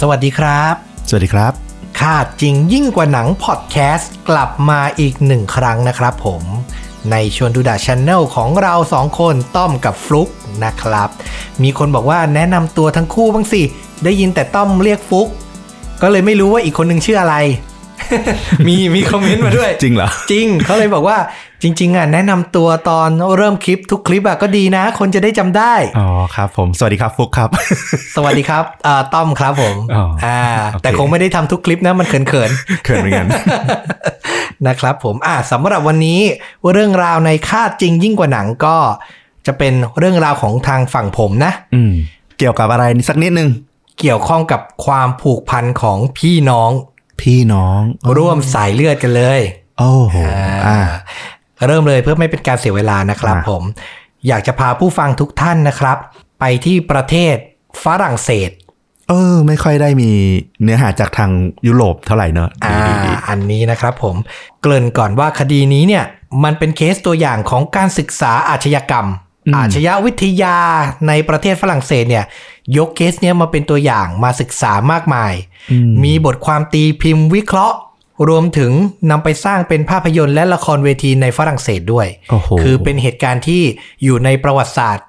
สวัสดีครับ สวัสดีครับค่าจริงยิ่งกว่าหนังพอดแคสต์กลับมาอีกหนึ่งครั้งนะครับผมในชวนดูดาช n แนลของเราสองคนต้อมกับฟลุกนะครับ มีคนบอกว่าแนะนำตัวทั้งคู่บ้างสิ ได้ยินแต่ต้อมเรียกฟลุก ก็เลยไม่รู้ว่าอีกคนหนึ่งชื่ออะไร มีมีคอมเมนต์มาด้วย จริงเหรอ จริงเขาเลยบอกว่าจริง ๆอะแนะนำตัวตอนเริ่มคลิปทุกคลิปอะก็ดีนะ คนจะได้จำได้ อ๋อครับผม สวัสดีครับฟุกครับ สวัสดีครับอ่าต้อมครับผมอ๋ออ่อ่าโอเคแต่คงไม่ได้ทำทุกคลิปนะมันเขินเขินเหมือนกันๆนะครับผมอ่าสำหรับวันนี้เรื่องราวในค่าจริงยิ่งกว่าหนังก็จะเป็นเรื่องราวของทางฝั่งผมนะ อืม เกี่ยวกับอะไรนี่สักนิดนึง เกี่ยวข้องกับความผูกพันของพี่น้อง พี่น้องร่วมสายเลือดกันเลย โอ้โหอ่าเริ่มเลยเพื่อไม่เป็นการเสียเวลานะครับอ่าผม อยากจะพาผู้ฟังทุกท่านนะครับ ไปที่ประเทศฝรั่งเศส เออ ไม่ค่อยได้มีเนื้อหาจากทางยุโรปเท่าไหร่เนอะอ่าดีดีดีอันนี้นะครับผม เกริ่นก่อนว่าคดีนี้เนี่ย มันเป็นเคสตัวอย่างของการศึกษาอาชญากรรมอาชญาวิทยาในประเทศฝรั่งเศสเนี่ย ยกเคสเนี้ยมาเป็นตัวอย่างมาศึกษามากมาย มีบทความตีพิมพ์วิเคราะห์ รวมถึงนำไปสร้างเป็นภาพยนตร์และละครเวทีในฝรั่งเศสด้วยโอ้โหคือเป็นเหตุการณ์ที่อยู่ในประวัติศาสตร์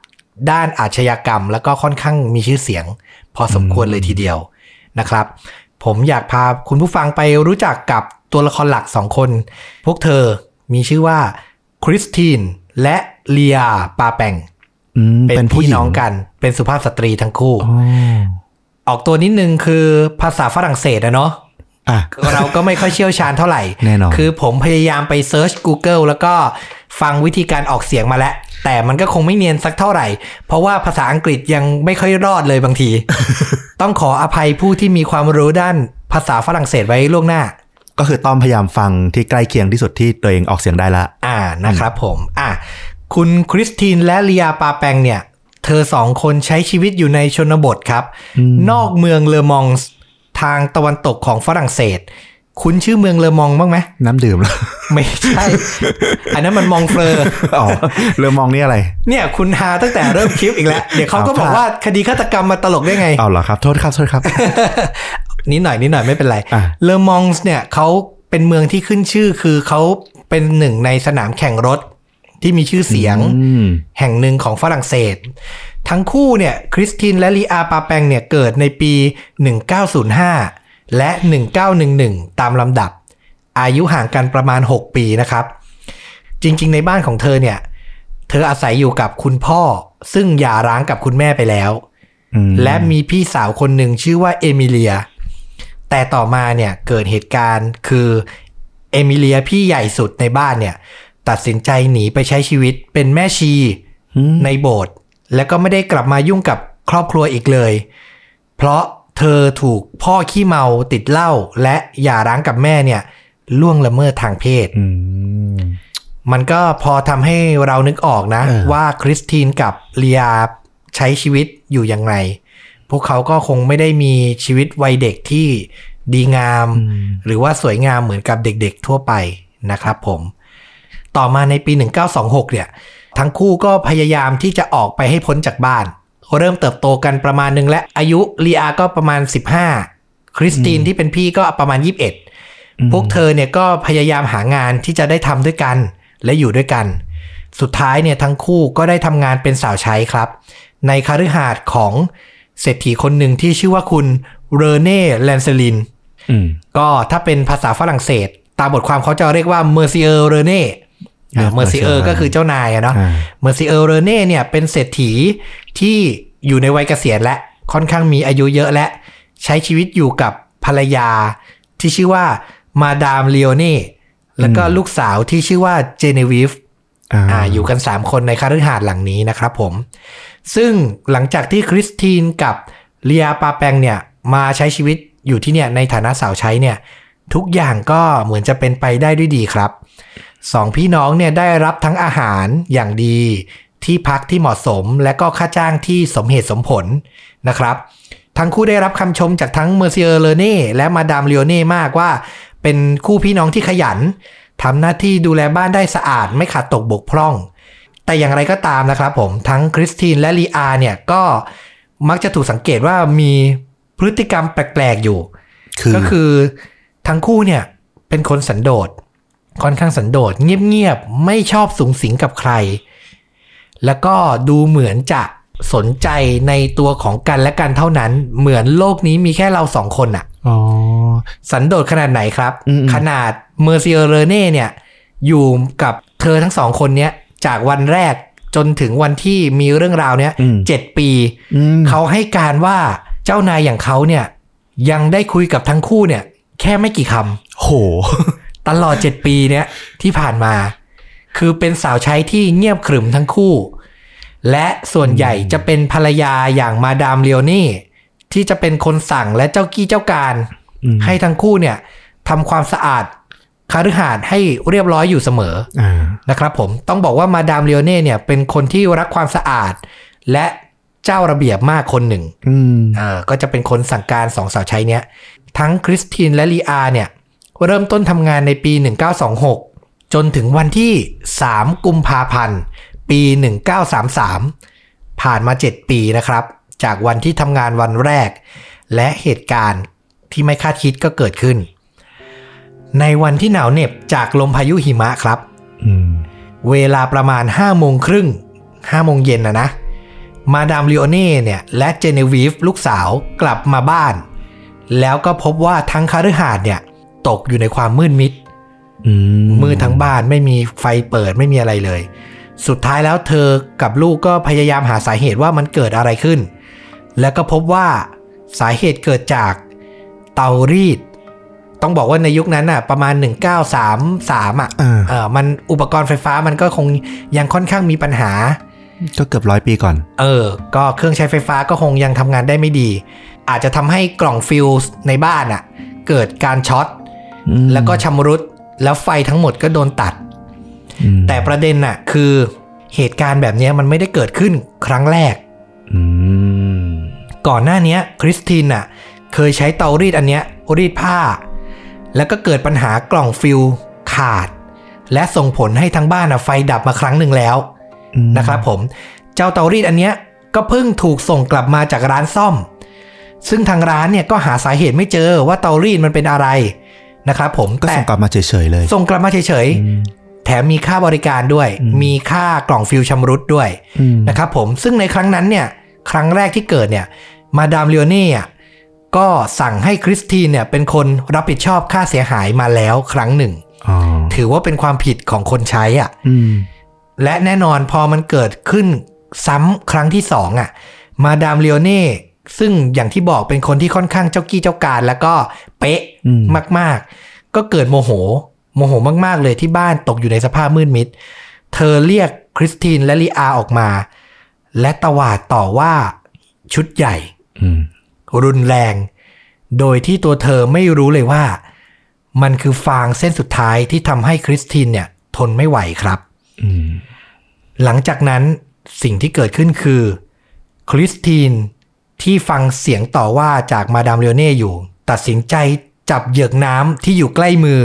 ด้านอาชญากรรม แล้วก็ค่อนข้างมีชื่อเสียง พอสมควรเลยทีเดียวนะครับ ผมอยากพาคุณผู้ฟังไปรู้จักกับตัวละครหลักสองคน พวกเธอมีชื่อว่าคริสตินและเลียปาแปงอืม เป็นเป็นผู้พี่หญิงน้องกัน เป็นสุภาพสตรีทั้งคู่อ๋อออกตัวนิดนึงคือภาษาฝรั่งเศสอะเนาะอะเราก็ไม่ค่อยเชี่ยวชาญเท่าไหร่แน่นอนคือผมพยายามไป search Google แล้วก็ฟังวิธีการออกเสียงมาแล้ว แต่มันก็คงไม่เนียนสักเท่าไหร่ เพราะว่าภาษาอังกฤษยังไม่ค่อยรอดเลยบางที ต้องขออภัยผู้ที่มีความรู้ด้านภาษาฝรั่งเศสไว้ล่วงหน้า ก็คือต้อมพยายามฟังที่ใกล้เคียงที่สุดที่ตัวเองออกเสียงได้ละ อ่านะครับผม อะ คุณคริสตินและเลียปาแปงเนี่ย เธอสองคนใช้ชีวิตอยู่ในชนบทครับ นอกเมืองเลอมองส์ทางตะวันตกของฝรั่งเศส คุณชื่อเมืองเลอมองบ้างไหม น้ำดื่มแล้วไม่ใช่ อันนั้นมันมองเฟลออ๋อเรือมองนี่อะไร เนี่ยคุณฮาตั้งแต่เริ่มคลิปอีกแล้ว เดี๋ยวเขาก็บอกว่าคดีฆาตกรรมมาตลกได้ไงเอาเหรอครับ โทษครับโทษครับ นิดหน่อยนิดหน่อยไม่เป็นไรอะเลอมองส์เนี่ยเขาเป็นเมืองที่ขึ้นชื่อคือเขาเป็นหนึ่งในสนามแข่งรถ ที่มีชื่อเสียงอืมแห่งหนึ่งของฝรั่งเศส ทั้งคู่เนี่ยคริสตินและลีอาปาแปงเนี่ยเกิดในปี 1905 และ 1911 ตามลำดับ อายุห่างกันประมาณ 6 ปีนะครับ จริงๆ ในบ้านของเธอเนี่ย เธออาศัยอยู่กับคุณพ่อ ซึ่งหย่าร้างกับคุณแม่ไปแล้วอืมและมีพี่สาวคนหนึ่งชื่อว่าเอมิเลีย แต่ต่อมาเนี่ยเกิดเหตุการณ์คือเอมิเลียพี่ใหญ่สุดในบ้านเนี่ย ตัดสินใจหนีไปใช้ชีวิตเป็นแม่ชีในโบสถ์แล้วก็ไม่ได้กลับมายุ่งกับครอบครัวอีกเลย เพราะเธอถูกพ่อขี้เมาติดเหล้าและหย่าร้างกับแม่เนี่ยล่วงละเมิดทางเพศอืมมันก็พอทำให้เรานึกออกนะเออว่าคริสตินกับเลียใช้ชีวิตอยู่ยังไง พวกเขาก็คงไม่ได้มีชีวิตวัยเด็กที่ดีงาม หรือว่าสวยงามเหมือนกับเด็กๆทั่วไปนะครับผม ต่อมาในปี 1926 เนี่ย ทั้งคู่ก็พยายามที่จะออกไปให้พ้นจากบ้าน เริ่มเติบโตกันประมาณนึงและอายุลีอาก็ประมาณ 15 คริสตินที่เป็นพี่ก็ประมาณ 21 พวกเธอเนี่ยก็พยายามหางานที่จะได้ทำด้วยกันและอยู่ด้วยกัน สุดท้ายเนี่ยทั้งคู่ก็ได้ทำงานเป็นสาวใช้ครับ ในคฤหาสน์ของเศรษฐีคนหนึ่งที่ชื่อว่าคุณเรเน่แลนเซลินอืมก็ถ้าเป็นภาษาฝรั่งเศส ตามบทความเขาจะเรียกว่า Monsieur เรเน่อ่า Monsieur ก็คือเจ้านายอะเนาะอ่า Monsieur เรเน่เนี่ยเป็นเศรษฐีที่อยู่ในวัยเกษียณและค่อนข้างมีอายุเยอะและใช้ชีวิตอยู่กับภรรยาที่ชื่อว่ามาดามเลโอเน่แล้วก็ลูกสาวที่ชื่อว่าเจเนวิฟอ่าอ่าอยู่กัน 3 คนในคฤหาสน์หลังนี้นะครับผม ซึ่งหลังจากที่คริสตินกับเลียปาแปงเนี่ยมาใช้ชีวิตอยู่ที่เนี่ยในฐานะสาวใช้เนี่ย ทุกอย่างก็เหมือนจะเป็นไปได้ด้วยดีครับ สองพี่น้องเนี่ยได้รับทั้งอาหารอย่างดี ที่พักที่เหมาะสมและก็ค่าจ้างที่สมเหตุสมผลนะครับ ทั้งคู่ได้รับคำชมจากทั้งเมอร์เซียร์เลเน่และมาดามเลโอเน่มากว่า เป็นคู่พี่น้องที่ขยันทำหน้าที่ดูแลบ้านได้สะอาดไม่ขาดตกบกพร่อง แต่อย่างไรก็ตามนะครับผมทั้งคริสตินและลีอาเนี่ยก็มักจะถูกสังเกตว่ามีพพฤติกรรมแปลกๆอยู่คือก็คือทั้งคู่เนี่ยเป็นคนสันโดษ ค่อนข้างสันโดษ เงียบๆ ไม่ชอบสูงสิงกับใคร แล้วก็ดูเหมือนจะสนใจในตัวของกันและกันเท่านั้น เหมือนโลกนี้มีแค่เราสองคนอะอ๋อ สันโดษขนาดไหนครับอืมๆขนาดเมอร์เซียเรเน่เนี่ย อยู่กับเธอทั้งสองคนเนี้ย จากวันแรกจนถึงวันที่มีเรื่องราวเนี้ยอืมเจ็ดปีอืมเขาให้การว่าเจ้านายอย่างเขาเนี่ย ยังได้คุยกับทั้งคู่เนี่ย แค่ไม่กี่คโหำ ตลอดเจ็ดปีเนี่ยที่ผ่านมา คือเป็นสาวใช้ที่เงียบขรึมทั้งคู่ และส่วนใหญ่จะเป็นภรรยาอย่างมาดามเลโอนี่ ที่จะเป็นคนสั่งและเจ้ากี้เจ้าการอืมให้ทั้งคู่เนี่ยทำความสะอาดคฤหาสน์ให้เรียบร้อยอยู่เสมออ่านะครับผมต้องบอกว่ามาดามเลโอเน่เนี่ย เป็นคนที่รักความสะอาด และเจ้าระเบียบมากคนหนึ่งอืมเออก็จะเป็นคนสั่งการสองสาวใช้เนี้ยทั้งคริสตินและลีอาเนี่ย เริ่มต้นทำงานในปี 1926 จนถึงวันที่ 3 กุมภาพันธ์ ปี 1933 ผ่านมา 7 ปีนะครับ จากวันที่ทำงานวันแรก และเหตุการณ์ที่ไม่คาดคิดก็เกิดขึ้น ในวันที่หนาวเหน็บจากลมพายุหิมะครับอืมเวลาประมาณ 5 โมงครึ่ง 5 โมงเย็นนะนะ มาดามลีโอเน่เนี่ยและเจเนวีฟลูกสาวกลับมาบ้าน แล้วก็พบว่าทั้งคฤหาสน์เนี่ย ตกอยู่ในความมืดมิดอืมมืดทั้งบ้านไม่มีไฟเปิดไม่มีอะไรเลย สุดท้ายแล้วเธอกับลูกก็พยายามหาสาเหตุว่ามันเกิดอะไรขึ้น แล้วก็พบว่าสาเหตุเกิดจากเตารีด ต้องบอกว่าในยุคนั้นอะประมาณ 1933อะอ่าเออมันอุปกรณ์ไฟฟ้ามันก็คงยังค่อนข้างมีปัญหา ก็เกือบร้อยปีก่อน เออ ก็เครื่องใช้ไฟฟ้าก็คงยังทำงานได้ไม่ดี อาจจะทำให้กล่องฟิวส์ในบ้านอะ เกิดการช็อตอืม แล้วก็ชำรุดแล้วไฟทั้งหมดก็โดนตัดอืมแต่ประเด็นน่ะ คือเหตุการณ์แบบเนี้ยมันไม่ได้เกิดขึ้นครั้งแรกอืมก่อนหน้าเนี้ยคริสตินน่ะ เคยใช้เตารีดอันเนี้ยรีดผ้า แล้วก็เกิดปัญหากล่องฟิวส์ขาด และส่งผลให้ทั้งบ้านน่ะไฟดับมาครั้งหนึ่งแล้วอืมนะครับผม เจ้าเตารีดอันเนี้ยก็เพิ่งถูกส่งกลับมาจากร้านซ่อม ซึ่งทางร้านเนี่ยก็หาสาเหตุไม่เจอว่าเตารีดมันเป็นอะไร นะครับผมก็แต่ส่งกลับมาเฉยๆเลย ส่งกลับมาเฉยอืมๆแถมมีค่าบริการด้วยอืมมีค่ากล่องฟิวชำรุดด้วยอืมนะครับผมซึ่งในครั้งนั้นเนี่ย ครั้งแรกที่เกิดเนี่ย มาดามเลโอเน่อะก็สั่งให้คริสตินเนี่ยเป็นคนรับผิดชอบค่าเสียหายมาแล้วครั้งหนึ่งอ๋อถือว่าเป็นความผิดของคนใช้อะอืมและแน่นอนพอมันเกิดขึ้นซ้ำครั้งที่สองอะ มาดามเลโอเน่ ซึ่งอย่างที่บอกเป็นคนที่ค่อนข้างเจ้ากี้เจ้าการ แล้วก็เป๊ะอืมมาก ๆ ก็เกิดโมโห โมโหมาก ๆ เลยที่บ้านตกอยู่ในสภาพมืดมิด เธอเรียกคริสตินและลีอาออกมา และตวาดต่อว่าชุดใหญ่อืมรุนแรง โดยที่ตัวเธอไม่รู้เลยว่า มันคือฟางเส้นสุดท้ายที่ทำให้คริสตินเนี่ย ทนไม่ไหวครับอืมหลังจากนั้นสิ่งที่เกิดขึ้นคือคริสติน ที่ฟังเสียงต่อว่าจากมาดามเลโอเน่อยู่ ตัดสินใจจับเหยือกน้ำที่อยู่ใกล้มือ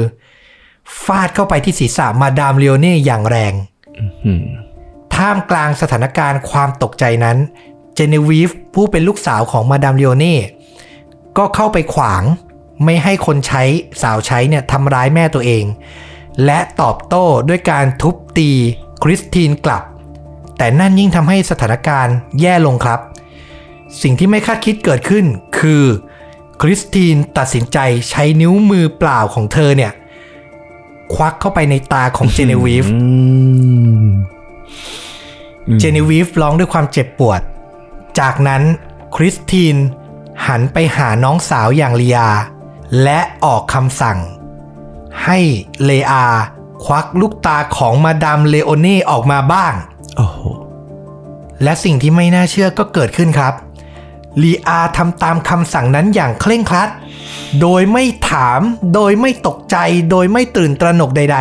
ฟาดเข้าไปที่ศีรษะมาดามเลโอเน่อย่างแรงอืมท่ามกลางสถานการณ์ความตกใจนั้น เจเนวีฟผู้เป็นลูกสาวของมาดามเลโอเน่ก็เข้าไปขวางไม่ให้คนใช้สาวใช้เนี่ยทำร้ายแม่ตัวเอง และตอบโต้ด้วยการทุบตีคริสตินกลับ แต่นั่นยิ่งทำให้สถานการณ์แย่ลงครับ สิ่งที่ไม่คาดคิดเกิดขึ้นคือคริสตินตัดสินใจใช้นิ้วมือเปล่าของเธอเนี่ย ควักเข้าไปในตาของเจเนวีฟอืมเจเนวีฟร้องด้วยความเจ็บปวด จากนั้นคริสตินหันไปหาน้องสาวอย่างลียา และออกคำสั่ง ให้เลอา ควักลูกตาของมาดามเลโอเน่ออกมาบ้างโอ้โหและสิ่งที่ไม่น่าเชื่อก็เกิดขึ้นครับ ลีอาทำตามคำสั่งนั้นอย่างเคร่งครัด โดยไม่ถาม โดยไม่ตกใจ โดยไม่ตื่นตระหนกใด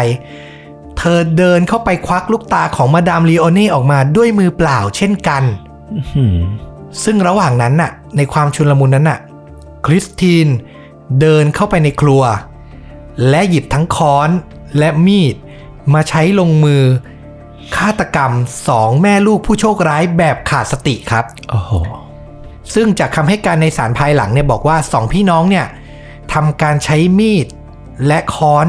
ๆ เธอเดินเข้าไปควักลูกตาของมาดามลีโอเน่ออกมาด้วยมือเปล่าเช่นกัน ซึ่งระหว่างนั้นน่ะ ในความชุลมุนนั้นน่ะ คริสตินเดินเข้าไปในครัว และหยิบทั้งค้อนและมีดมาใช้ลงมือฆาตกรรมสองแม่ลูกผู้โชคร้ายแบบขาดสติครับ โอ้โห ซึ่งจากคำให้การในสารภายหลังเนี่ยบอกว่าสองพี่น้องเนี่ยทำการใช้มีดและค้อน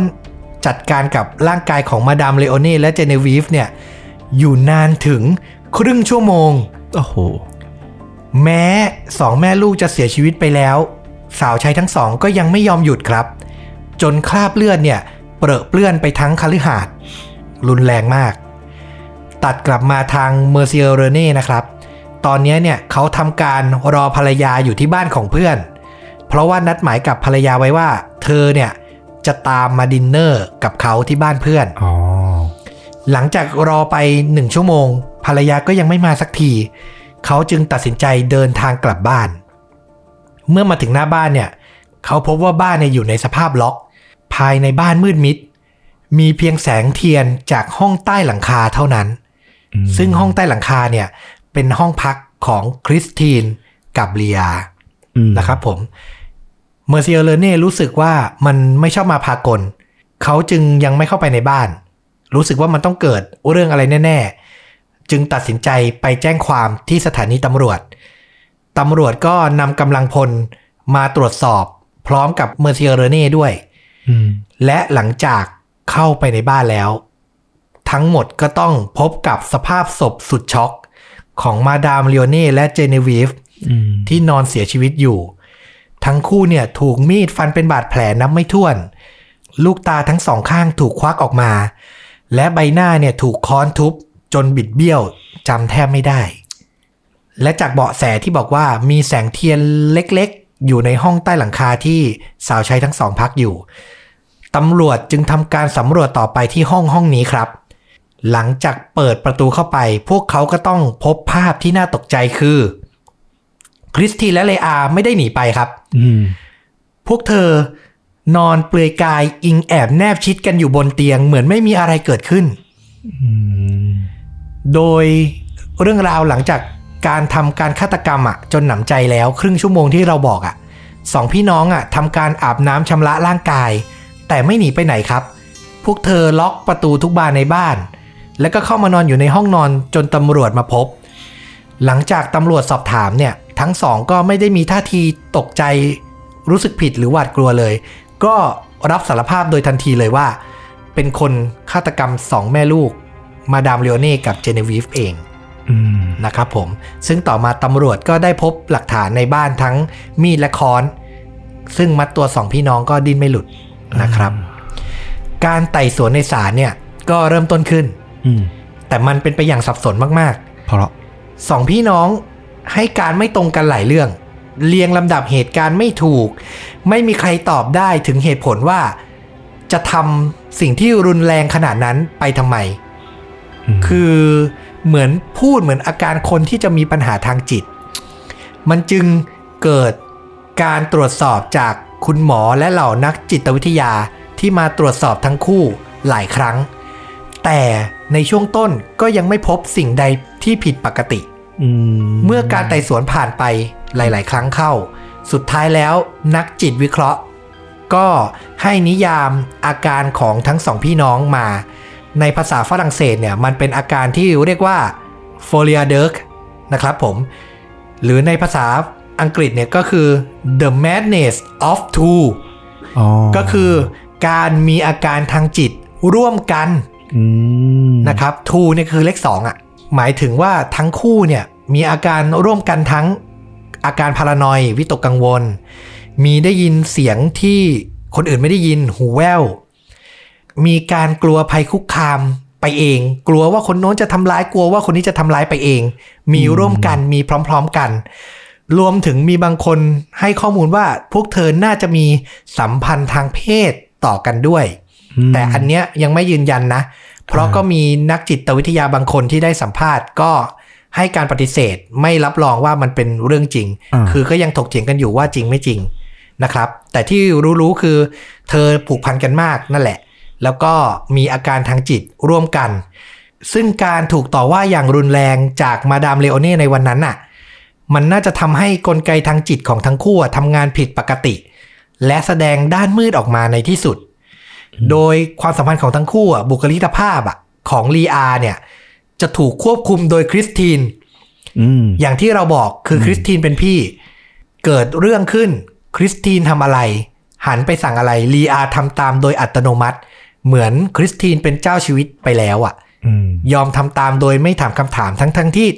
จัดการกับร่างกายของมาดามเลโอเน่และเจเนวีฟเนี่ยอยู่นานถึงครึ่งชั่วโมง โอ้โห แม้สองแม่ลูกจะเสียชีวิตไปแล้ว สาวใช้ทั้งสองก็ยังไม่ยอมหยุดครับ จนคราบเลือดเนี่ย เปรอะเปื้อนไปทั้งคฤหาสน์รุนแรงมาก ตัดกลับมาทางเมอร์เซียเรเน่นะครับ ตอนนี้เนี่ยเขาทำการรอภรรยาอยู่ที่บ้านของเพื่อน เพราะว่านัดหมายกับภรรยาไว้ว่า เธอเนี่ยจะตามมาดินเนอร์กับเขาที่บ้านเพื่อนอ๋อหลังจากรอไปหนึ่งชั่วโมง ภรรยาก็ยังไม่มาสักที เขาจึงตัดสินใจเดินทางกลับบ้าน เมื่อมาถึงหน้าบ้านเนี่ย เขาพบว่าบ้านเนี่ยอยู่ในสภาพล็อก ภายในบ้านมืดมิด มีเพียงแสงเทียนจากห้องใต้หลังคาเท่านั้น ซึ่งห้องใต้หลังคาเนี่ย เป็นห้องพักของคริสตินกับเลียอืมนะครับผมเมอร์เซียเลเน่รู้สึกว่ามันไม่ชอบมาพากล เขาจึงยังไม่เข้าไปในบ้าน รู้สึกว่ามันต้องเกิดเรื่องอะไรแน่ ๆ จึงตัดสินใจไปแจ้งความที่สถานีตำรวจ ตำรวจก็นำกำลังพลมาตรวจสอบ พร้อมกับเมอร์เซียเลเน่ด้วยอืมและหลังจากเข้าไปในบ้านแล้ว ทั้งหมดก็ต้องพบกับสภาพศพสุดช็อก ของมาดามเลโอเน่และเจเนวีฟอืมที่นอนเสียชีวิตอยู่ ทั้งคู่เนี่ยถูกมีดฟันเป็นบาดแผลนับไม่ถ้วน ลูกตาทั้งสองข้างถูกควักออกมา และใบหน้าเนี่ยถูกค้อนทุบจนบิดเบี้ยวจำแทบไม่ได้ และจากเบาะแสที่บอกว่ามีแสงเทียนเล็กๆ อยู่ในห้องใต้หลังคาที่สาวใช้ทั้งสองพักอยู่ตำรวจจึงทำการสำรวจต่อไปที่ห้องห้องนี้ครับ หลังจากเปิดประตูเข้าไป พวกเขาก็ต้องพบภาพที่น่าตกใจคือ คริสตีและเลอาไม่ได้หนีไปครับอืมพวกเธอนอนเปลือยกายอิงแอบแนบชิดกันอยู่บนเตียง เหมือนไม่มีอะไรเกิดขึ้น โดยเรื่องราวหลังจากการทำการฆาตกรรมอะ จนหนำใจแล้วครึ่งชั่วโมงที่เราบอกอะสองพี่น้องอะทำการอาบน้ำชำระร่างกาย แต่ไม่หนีไปไหนครับ พวกเธอล็อกประตูทุกบานในบ้าน แล้วก็เข้ามานอนอยู่ในห้องนอนจนตำรวจมาพบ หลังจากตำรวจสอบถามเนี่ย ทั้งสองก็ไม่ได้มีท่าทีตกใจรู้สึกผิดหรือหวาดกลัวเลย ก็รับสารภาพโดยทันทีเลยว่า เป็นคนฆาตกรรมสองแม่ลูก มาดามเลโอเน่กับเจเนวีฟเองอืมนะครับผม ซึ่งต่อมาตำรวจก็ได้พบหลักฐานในบ้านทั้งมีดและค้อน ซึ่งมัดตัวสองพี่น้องก็ดิ้นไม่หลุดนะครับ การไต่สวนในศาลเนี่ยก็เริ่มต้นขึ้นอืม แต่มันเป็นไปอย่างสับสนมากเพราะๆสองพี่น้องให้การไม่ตรงกันหลายเรื่อง เรียงลำดับเหตุการณ์ไม่ถูก ไม่มีใครตอบได้ถึงเหตุผลว่า จะทำสิ่งที่รุนแรงขนาดนั้นไปทำไมมคือเหมือนพูดเหมือนอาการคนที่จะมีปัญหาทางจิต มันจึงเกิดการตรวจสอบจากคุณหมอและเหล่านักจิตวิทยาที่มาตรวจสอบทั้งคู่หลายครั้ง แต่ในช่วงต้นก็ยังไม่พบสิ่งใดที่ผิดปกติอืมเมื่อการไต่สวนผ่านไปหลาย ๆ ครั้งเข้า สุดท้ายแล้วนักจิตวิเคราะห์ ก็ให้นิยามอาการของทั้งสองพี่น้องมา ในภาษาฝรั่งเศสเนี่ยมันเป็นอาการที่เรียกว่า f o l i a d e r k นะครับผม หรือในภาษาอังกฤษเนี่ยก็คือ the madness of two อ๋อก็คือการมีอาการทางจิตร่วมกันอืม นะครับ two เนี่ยคือเลข2อะ หมายถึงว่าทั้งคู่เนี่ยมีอาการร่วมกันทั้งอาการพารานอยวิตกกังวล มีได้ยินเสียงที่คนอื่นไม่ได้ยินหูแว่วมีการกลัวภัยคุกคามไปเอง กลัวว่าคนโน้นจะทำร้ายกลัวว่าคนนี้จะทำร้ายไปเอง มีร่วมกันมีพร้อม ๆกัน รวมถึงมีบางคนให้ข้อมูลว่าพวกเธอน่าจะมีสัมพันธ์ทางเพศต่อกันด้วยม แต่อันเนี้ยยังไม่ยืนยันนะ เพราะก็มีนักจิตวิทยาบางคนที่ได้สัมภาษณ์ก็ให้การปฏิเสธไม่รับรองว่ามันเป็นเรื่องจริงอ่าคือก็ยังถกเถียงกันอยู่ว่าจริงไม่จริงนะครับ แต่ที่รู้ๆคือเธอผูกพันกันมากนั่นแหละ แล้วก็มีอาการทางจิตร่วมกัน ซึ่งการถูกต่อว่าอย่างรุนแรงจากมาดามเลโอเน่ในวันนั้นน่ะ มันน่าจะทำให้กลไกทางจิตของทั้งคู่อะทำงานผิดปกติ และแสดงด้านมืดออกมาในที่สุด โดยความสัมพันธ์ของทั้งคู่อะบุคลิกภาพอะของลีอาเนี่ยจะถูกควบคุมโดยคริสตินอืมอย่างที่เราบอกคือคริสตินเป็นพี่ เกิดเรื่องขึ้นคริสตินทำอะไร หันไปสั่งอะไรลีอาทำตามโดยอัตโนมัติ เหมือนคริสตินเป็นเจ้าชีวิตไปแล้วอะ่ะอืมยอมทำตามโดยไม่ถามคำถามทั้งทั้งๆที่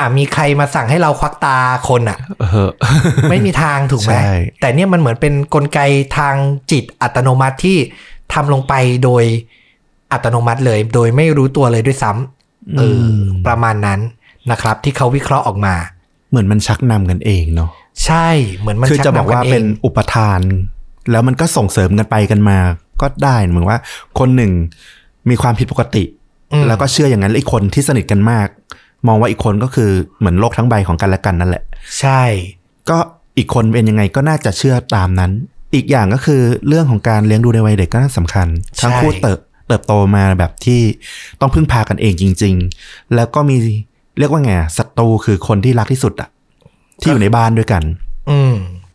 อะมีใครมาสั่งให้เราควักตาคนอะเออไม่มีทางถูกไหมใช่แต่เนี่ยมันเหมือนเป็นนกลไกทางจิตอัตโนมัติที่ทำลงไปโดยอัตโนมัติเลย โดยไม่รู้ตัวเลยด้วยซ้ำเอออประมาณนั้นนะครับ ที่เขาวิเคราะห์ออกมา เหมือนมันชักนำกันเองเนาะใช่เหมือนมันคือชัจะบอกว่าำงเป็นอุปทาน แล้วมันก็ส่งเสริมกันไปกันมา ก็ได้เหมือนว่า คนหนึ่งมีความผิดปกติอืมแล้วก็เชื่ออย่างนั้นแล้วอีกคนที่สนิทกันมาก มองว่าอีกคนก็คือเหมือนโลกทั้งใบของกันและกันนั่นแหละ ใช่ ก็อีกคนเป็นยังไงก็น่าจะเชื่อตามนั้น อีกอย่างก็คือเรื่องของการเลี้ยงดูในวัยเด็กก็น่าสำคัญ ทั้งคู่เติบเติบโตมาแบบที่ต้องพึ่งพากันเองจริง ๆ แล้วก็มีเรียกว่าไงอะศัตรูคือคนที่รักที่สุดอะที่อยู่ในบ้านด้วยกัน อืม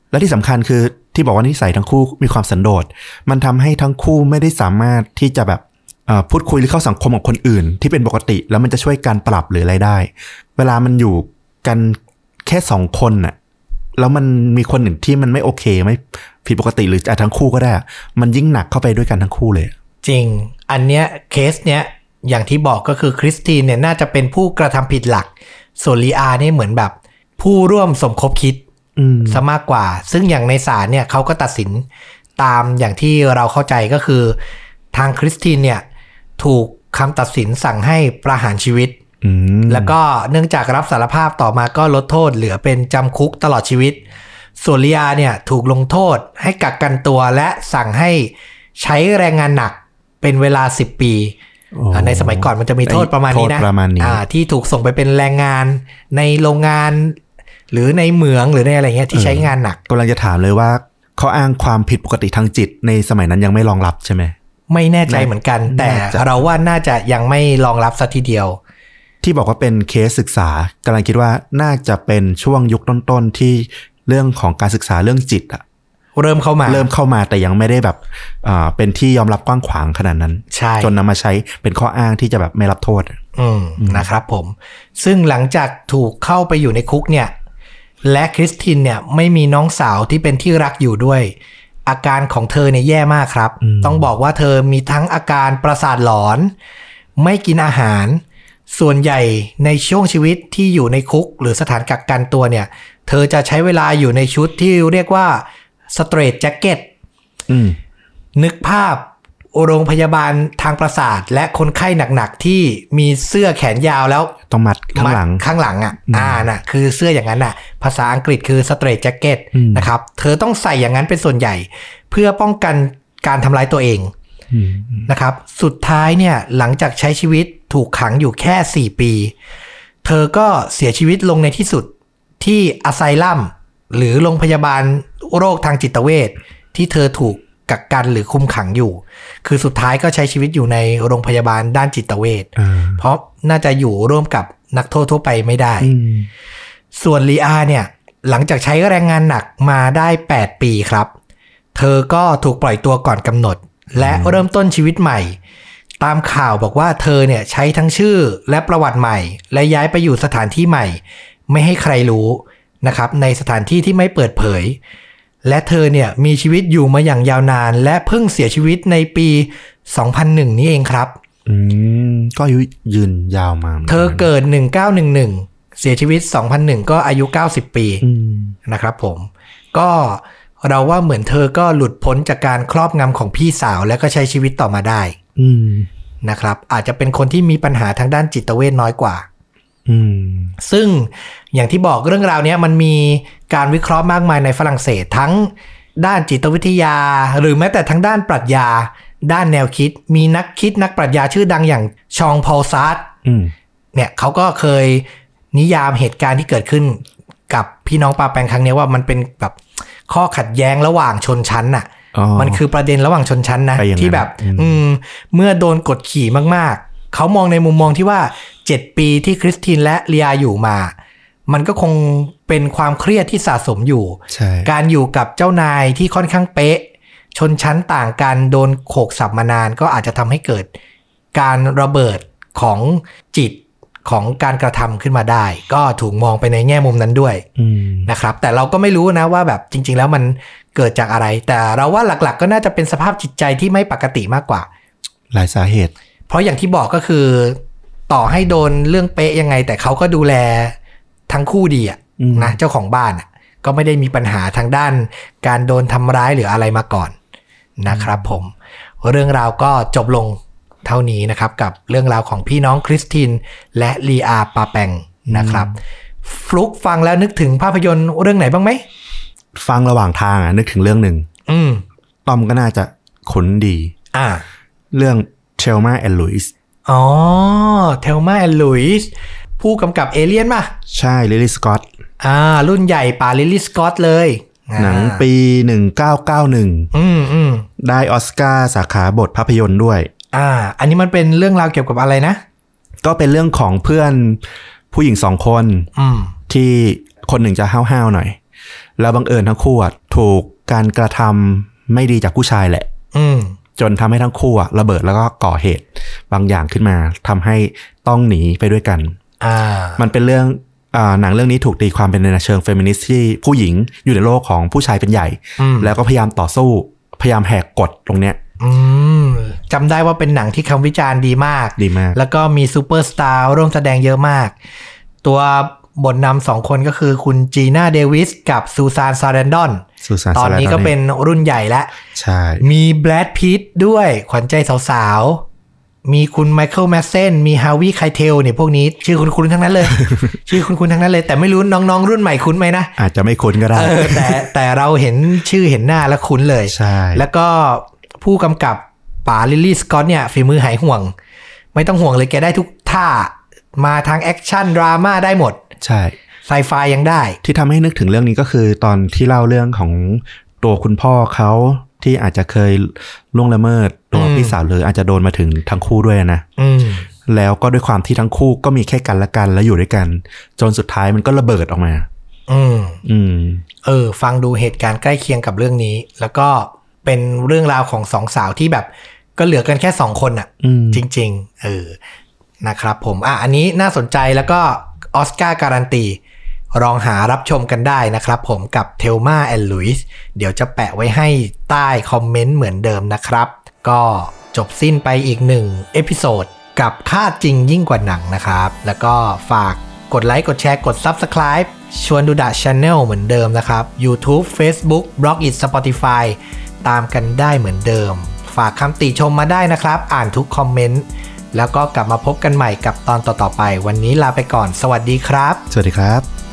และที่สำคัญคือที่บอกว่านิสัยทั้งคู่มีความสันโดษมันทำให้ทั้งคู่ไม่ได้สามารถที่จะแบบเอ่อ พูดคุยหรือเข้าสังคมกับคนอื่น ที่เป็นปกติแล้วมันจะช่วยการปรับหรืออะไรได้ เวลามันอยู่กันแค่สองคนน่ะแล้วมันมีคนหนึ่งที่มันไม่โอเคไม่ผิดปกติหรืออาจทั้งคู่ก็ได้อะมันยิ่งหนักเข้าไปด้วยกันทั้งคู่เลย จริง อันเนี้ยเคสเนี้ยอย่างที่บอกก็คือคริสตินเนี่ยน่าจะเป็นผู้กระทำผิดหลักส่วนลีอาเนี่ยเหมือนแบบ ผู้ร่วมสมคบคิดอืมซะมากกว่า ซึ่งอย่างในศาลเนี่ยเขาก็ตัดสินตามอย่างที่เราเข้าใจก็คือ ทางคริสตินเนี่ย ถูกคำตัดสินสั่งให้ประหารชีวิตอืมแล้วก็เนื่องจากรับสารภาพต่อมาก็ลดโทษเหลือเป็นจำคุกตลอดชีวิต ส่วนลีอาเนี่ยถูกลงโทษให้กักกันตัวและสั่งให้ใช้แรงงานหนักเป็นเวลา 10 ปีโอ้อ่าในสมัยก่อนมันจะมีโทษประมาณนี้นะโทษประมาณนี้อ่าที่ถูกส่งไปเป็นแรงงานในโรงงาน หรือในเหมืองหรือในอะไรเงี้ยที่ใช้งานหนักกำลังจะถามเลยว่าเขาอ้างความผิดปกติทางจิตในสมัยนั้นยังไม่รองรับใช่ไหม ไม่แน่ใจเหมือนกัน แต่น่าจะเราว่าน่าจะยังไม่รองรับสัทีเดียว ที่บอกว่าเป็นเคสศึกษากำลังคิดว่าน่าจะเป็นช่วงยุคต้นๆที่เรื่องของการศึกษาเรื่องจิตอะเริ่มเข้ามาเริ่มเข้ามาแต่ยังไม่ได้แบบอ่าเป็นที่ยอมรับกว้างขวางขนาดนั้นใช่จนนำมาใช้เป็นข้ออ้างที่จะแบบไม่รับโทษอืมนะครับผม ซึ่งหลังจากถูกเข้าไปอยู่ในคุกเนี่ย และคริสตินเนี่ยไม่มีน้องสาวที่เป็นที่รักอยู่ด้วย อาการของเธอเนี่ยแย่มากครับ ต้องบอกว่าเธอมีทั้งอาการประสาทหลอน ไม่กินอาหาร ส่วนใหญ่ในช่วงชีวิตที่อยู่ในคุก หรือสถานกักกันตัวเนี่ย เธอจะใช้เวลาอยู่ในชุดที่เรียกว่าสเตรทแจ็คเก็ตอืมนึกภาพ โรงพยาบาลทางประสาท และคนไข้หนักๆที่มีเสื้อแขนยาวแล้วต้องมัดข้างหลังมัดข้างหลังอะอ่าน่ะคือเสื้ออย่างนั้นอะ ภาษาอังกฤษคือ straight jacket อืมนะครับ เธอต้องใส่อย่างนั้นเป็นส่วนใหญ่ เพื่อป้องกันการทำร้ายตัวเองอืมนะครับ สุดท้ายเนี่ยหลังจากใช้ชีวิตถูกขังอยู่แค่ 4 ปี เธอก็เสียชีวิตลงในที่สุดที่อาไซลัมหรือโรงพยาบาลโรคทางจิตเวชที่เธอถูก กักกันหรือคุมขังอยู่ คือสุดท้ายก็ใช้ชีวิตอยู่ในโรงพยาบาลด้านจิตเวชอ่าเพราะน่าจะอยู่ร่วมกับนักโทษทั่วไปไม่ได้อืมส่วนลีอาเนี่ย หลังจากใช้แรงงานหนักมาได้ 8 ปีครับ เธอก็ถูกปล่อยตัวก่อนกำหนด และเริ่มต้นชีวิตใหม่ ตามข่าวบอกว่าเธอเนี่ยใช้ทั้งชื่อและประวัติใหม่ และย้ายไปอยู่สถานที่ใหม่ ไม่ให้ใครรู้นะครับ ในสถานที่ที่ไม่เปิดเผย และเธอเนี่ยมีชีวิตอยู่มาอย่างยาวนาน และเพิ่งเสียชีวิตในปี 2001 นี้เองครับอืมก็อายุยืนยาวมาหมืนเธนอเกิด 1911 เสียชีวิต 2001 ก็อายุ 90 ปีอืมนะครับผม ก็เราว่าเหมือนเธอก็หลุดพ้นจากการครอบงำของพี่สาวแล้วก็ใช้ชีวิตต่อมาได้อืมนะครับ อาจจะเป็นคนที่มีปัญหาทางด้านจิตเวชน้อยกว่าอืม ซึ่งอย่างที่บอกเรื่องราวเนี้ยมันมีการวิเคราะห์มากมายในฝรั่งเศสทั้งด้านจิตวิทยา หรือแม้แต่ทั้งด้านปรัชญา ด้านแนวคิด มีนักคิดนักปรัชญาชื่อดังอย่างชองพอลซาร์ตอืมเนี่ยเขาก็เคยนิยามเหตุการณ์ที่เกิดขึ้น กับพี่น้องปาแปงครั้งเนี้ยว่ามันเป็นแบบข้อขัดแย้งระหว่างชนชั้นน่ะอ๋อมันคือประเด็นระหว่างชนชั้นนะไปอย่างนั้นที่แบบอืมอืม เมื่อโดนกดขี่มากๆ เขามองในมุมมองที่ว่า 7 ปีที่คริสตินและเลียอยู่มา มันก็คงเป็นความเครียดที่สะสมอยู่ใช่การอยู่กับเจ้านายที่ค่อนข้างเป๊ะ ชนชั้นต่างกันโดนโขกสับมานานก็อาจจะทำให้เกิด การระเบิดของจิตของการกระทำขึ้นมาได้ ก็ถูกมองไปในแง่มุมนั้นด้วยอืมนะครับ แต่เราก็ไม่รู้นะว่าแบบจริง ๆ แล้วมันเกิดจากอะไร แต่เราว่าหลักๆ ก็น่าจะเป็นสภาพจิตใจที่ไม่ปกติมากกว่า หลายสาเหตุ เพราะอย่างที่บอกก็คือ ต่อให้โดนเรื่องเป๊ะยังไง แต่เขาก็ดูแลทั้งคู่ดีอะอืมนะเจ้าของบ้านอะก็ไม่ได้มีปัญหาทางด้าน การโดนทำร้ายหรืออะไรมาก่อนนะครับผม เรื่องราวก็จบลงเท่านี้นะครับ กับเรื่องราวของพี่น้องคริสติน และลีอาปาแปงนะครับฟลุกฟังแล้วนึกถึงภาพยนตร์เรื่องไหนบ้างไหม ฟังระหว่างทางอะนึกถึงเรื่องหนึ่งอืมต้อมก็น่าจะคุ้นดี อ่า เรื่อง Thelma and Louise อ๋อ Thelma and Louise ผู้กำกับเอเลียนป่ะ ใช่ริดลีย์ สก็อตต์อ่า รุ่นใหญ่ป่าริดลีย์ สก็อตต์เลยอ่าหนังปี 1991 อืมอืมได้ออสการ์สาขาบทภาพยนตร์ด้วย อ่า อันนี้มันเป็นเรื่องราวเกี่ยวกับอะไรนะ ก็เป็นเรื่องของเพื่อนผู้หญิงสองคนอืมที่คนหนึ่งจะห้าวๆหน่อย แล้วบังเอิญทั้งคู่อะถูกการกระทำไม่ดีจากผู้ชายแหละ อืม จนทำให้ทั้งคู่อะระเบิดแล้วก็ก่อเหตุ บางอย่างขึ้นมาทำให้ต้องหนีไปด้วยกันอ่ามันเป็นเรื่องอ่าหนังเรื่องนี้ถูกตีความเป็นในเชิงเฟมินิสต์ที่ผู้หญิงอยู่ในโลกของผู้ชายเป็นใหญ่อืมแล้วก็พยายามต่อสู้พยายามแหกกฎตรงเนี้ยอืมจำได้ว่าเป็นหนังที่คำวิจารณ์ดีมาก ดีมาก แล้วก็มีซูเปอร์สตาร์ร่วมแสดงเยอะมาก ตัว บทนำสองคนก็คือคุณจีน่าเดวิสกับซูซานซาร์แรนดอนซูซานตอนนี้ก็เป็นรุ่นใหญ่แล้วใช่ มีแบรดพิตด้วยขวัญใจสาวๆ มีคุณไมเคิลแมดเซนมีฮาร์วีย์ไคเทลเนี่ยพวกนี้ ชื่อคุ้นคุ้นทั้งนั้นเลย ชื่อคุ้นคุ้นทั้งนั้นเลย แต่ไม่รู้น้องๆ รุ่นใหม่คุ้นไหมนะ อาจจะไม่คุ้นก็ได้เออแต่แต่เราเห็นชื่อเห็นหน้าแล้วคุ้นเลยใช่แล้วก็ผู้กำกับป๋าริดลีย์สกอตต์เนี่ยฝีมือหายห่วง ไม่ต้องห่วงเลยแกได้ทุกท่ามาทางแอคชั่นดราม่าได้หมด ใช่ไซไฟยังได้ ที่ทำให้นึกถึงเรื่องนี้ก็คือตอนที่เล่าเรื่องของตัวคุณพ่อเขาที่อาจจะเคยล่วงละเมิดตัวอืมพี่สาวเลยอาจจะโดนมาถึงทั้งคู่ด้วยนะอืมแล้วก็ด้วยความที่ทั้งคู่ก็มีแค่กันและกันแล้วอยู่ด้วยกัน จนสุดท้ายมันก็ระเบิดออกมา อืมอืม เออ ฟังดูเหตุการณ์ใกล้เคียงกับเรื่องนี้ แล้วก็เป็นเรื่องราวของสองสาวที่แบบ ก็เหลือกันแค่สองคนอะอืมจริง ๆ เออนะครับผม อะอันนี้น่าสนใจแล้วก็ ออสการ์การันตีลองหารับชมกันได้นะครับผมกับ Thelma and Louise เดี๋ยวจะแปะไว้ให้ใต้คอมเมนต์เหมือนเดิมนะครับ ก็จบสิ้นไปอีกหนึ่ง episode กับฆาตจริงยิ่งกว่าหนังนะครับ แล้วก็ฝากกดไลค์กดแชร์กด Subscribe ชวนดูดะ Channel เหมือนเดิมนะครับ YouTube Facebook b l o g i t Spotify ตามกันได้เหมือนเดิม ฝากคำติชมมาได้นะครับ อ่านทุกคอมเมนต์ แล้วก็กลับมาพบกันใหม่กับตอนต่อๆไป วันนี้ลาไปก่อน สวัสดีครับ สวัสดีครับ